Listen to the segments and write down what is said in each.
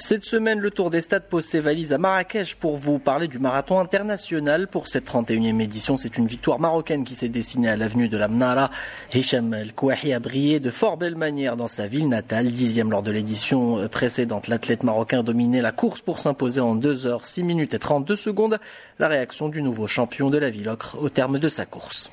Cette semaine, le Tour des Stades pose ses valises à Marrakech pour vous parler du marathon international. Pour cette 31e édition, c'est une victoire marocaine qui s'est dessinée à l'avenue de la Mnara. Hicham El-Kouahi a brillé de fort belle manière dans sa ville natale. Dixième lors de l'édition précédente, l'athlète marocain dominait la course pour s'imposer en 2 heures 6 minutes et 32 secondes. La réaction du nouveau champion de la ville ocre au terme de sa course.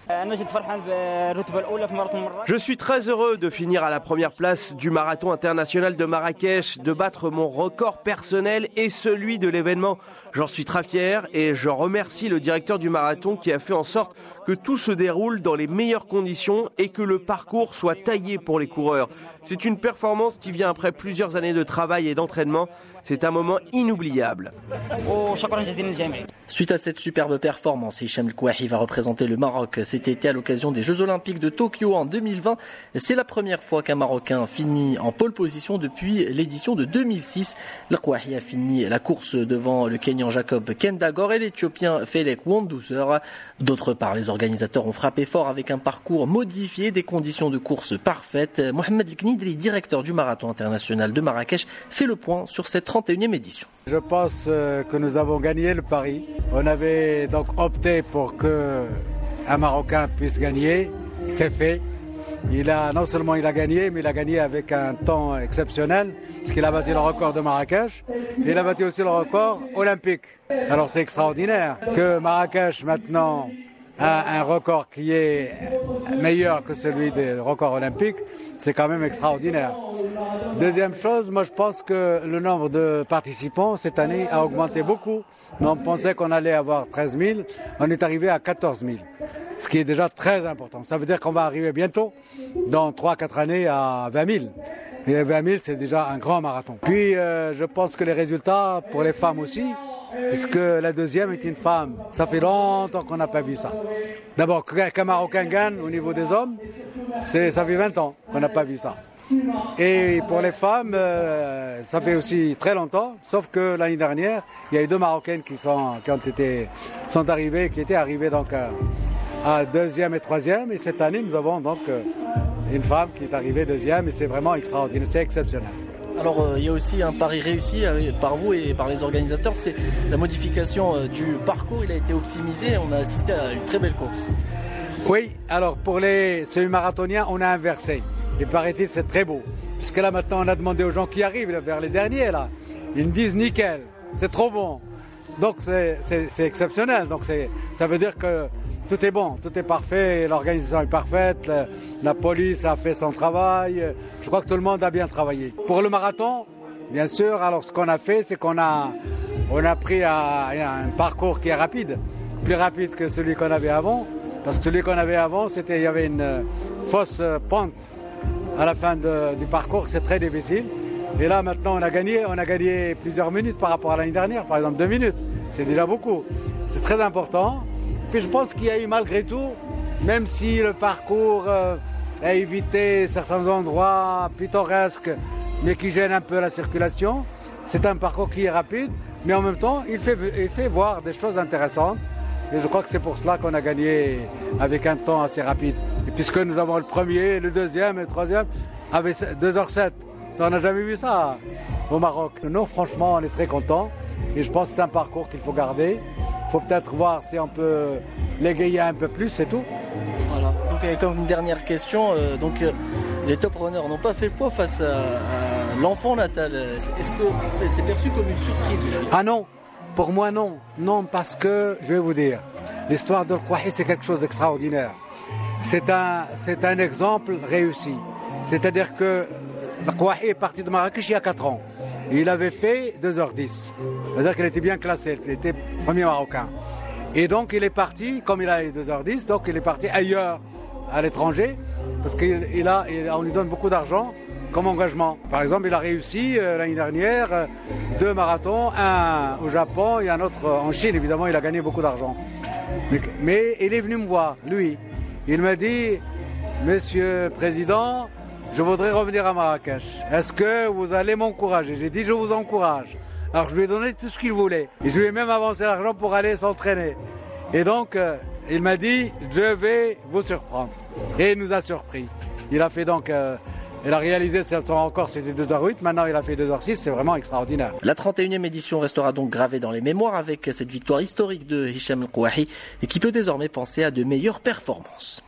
Je suis très heureux de finir à la première place du marathon international de Marrakech, de battre mon record corps personnel et celui de l'événement. J'en suis très fier et je remercie le directeur du marathon qui a fait en sorte que tout se déroule dans les meilleures conditions et que le parcours soit taillé pour les coureurs. C'est une performance qui vient après plusieurs années de travail et d'entraînement. C'est un moment inoubliable. Suite à cette superbe performance, Hicham El va représenter le Maroc cet été à l'occasion des Jeux Olympiques de Tokyo en 2020. C'est la première fois qu'un Marocain finit en pole position depuis l'édition de 2006. Le a fini la course devant le Kenyan Jacob Kendagor et l'Éthiopien Felek Wondouser. D'autre part, les organisateurs ont frappé fort avec un parcours modifié, des conditions de course parfaites. Mohamed Knidri, directeur du marathon international de Marrakech, fait le point sur cette 31e édition. Je pense euh, que nous avons gagné le pari. On avait donc opté pour que un Marocain puisse gagner. C'est fait. Il a, non seulement il a gagné, mais il a gagné avec un temps exceptionnel, puisqu'il a battu le record de Marrakech, et il a battu aussi le record olympique. Alors c'est extraordinaire que Marrakech maintenant un record qui est meilleur que celui des records olympiques, c'est quand même extraordinaire. Deuxième chose, moi je pense que le nombre de participants cette année a augmenté beaucoup. On pensait qu'on allait avoir 13 000, on est arrivé à 14 000, ce qui est déjà très important. Ça veut dire qu'on va arriver bientôt, dans 3-4 années, à 20 000. Et 20 000, c'est déjà un grand marathon. Puis euh, je pense que les résultats pour les femmes aussi, puisque la deuxième est une femme? Ça fait longtemps qu'on n'a pas vu ça. D'abord, qu'un Marocain gagne au niveau des hommes, ça fait 20 ans qu'on n'a pas vu ça. Et pour les femmes, euh, ça fait aussi très longtemps, sauf que l'année dernière, il y a eu deux Marocaines qui sont, qui ont été, sont arrivées, qui étaient arrivées donc à, à deuxième et troisième. Et cette année, nous avons donc euh, une femme qui est arrivée deuxième et c'est vraiment extraordinaire, c'est exceptionnel. Alors euh, il y a aussi un pari réussi par vous et par les organisateurs, c'est la modification du parcours. Il a été optimisé. On a assisté à une très belle course. Oui, alors pour les semi-marathoniens, on a inversé. Et paraît-il, c'est très beau. Puisque là, maintenant, on a demandé aux gens qui arrivent vers les derniers, là. Ils me disent nickel, c'est trop bon. Donc, c'est exceptionnel. Donc, ça veut dire que tout est bon, tout est parfait, l'organisation est parfaite, la, police a fait son travail. Je crois que tout le monde a bien travaillé. Pour le marathon, bien sûr, alors ce qu'on a fait, c'est qu'on a, on a pris un, parcours qui est rapide, plus rapide que celui qu'on avait avant. Parce que celui qu'on avait avant, c'était il y avait une fausse pente à la fin du parcours, c'est très difficile. Et là, maintenant, on a gagné, on a gagné plusieurs minutes par rapport à l'année dernière, par exemple deux minutes. C'est déjà beaucoup. C'est très important. Je pense qu'il y a eu malgré tout, même si le parcours euh, a évité certains endroits pittoresques, mais qui gênent un peu la circulation, c'est un parcours qui est rapide, mais en même temps, il fait, voir des choses intéressantes. Et je crois que c'est pour cela qu'on a gagné avec un temps assez rapide. Et puisque nous avons le premier, le deuxième et le troisième avec 2h07. Ça, on n'a jamais vu ça au Maroc. Nous, franchement, on est très contents. Et je pense que c'est un parcours qu'il faut garder. Il faut peut-être voir si on peut l'égayer un peu plus, c'est tout. Voilà. Donc, euh, comme une dernière question, euh, donc, euh, les top runners n'ont pas fait le poids face à, l'enfant natal. Est-ce que c'est perçu comme une surprise? Ah non, pour moi non. Non, parce que, je vais vous dire, l'histoire de Kouahi, c'est quelque chose d'extraordinaire c'est un, c'est un exemple réussi. C'est-à-dire que Kouahi est parti de Marrakech il y a 4 ans. Il avait fait 2h10. C'est-à-dire qu'il était bien classé, il était premier marocain. Et donc il est parti, comme il a eu 2h10, donc il est parti ailleurs, à l'étranger, parce qu'il a, lui donne beaucoup d'argent comme engagement. Par exemple, il a réussi euh, l'année dernière euh, deux marathons, un au Japon et un autre en Chine. Évidemment, il a gagné beaucoup d'argent. mais il est venu me voir, lui. Il m'a dit, Monsieur le Président, je voudrais revenir à Marrakech. Est-ce que vous allez m'encourager? J'ai dit, je vous encourage. Alors je lui ai donné tout ce qu'il voulait. Et je lui ai même avancé l'argent pour aller s'entraîner. Et donc, euh, il m'a dit, je vais vous surprendre. Et il nous a surpris. Il a fait donc Il a réalisé ce temps encore, c'était 2h08. Maintenant, il a fait 2h06. C'est vraiment extraordinaire. La 31e édition restera donc gravée dans les mémoires avec cette victoire historique de Hicham El Kouahi et qui peut désormais penser à de meilleures performances.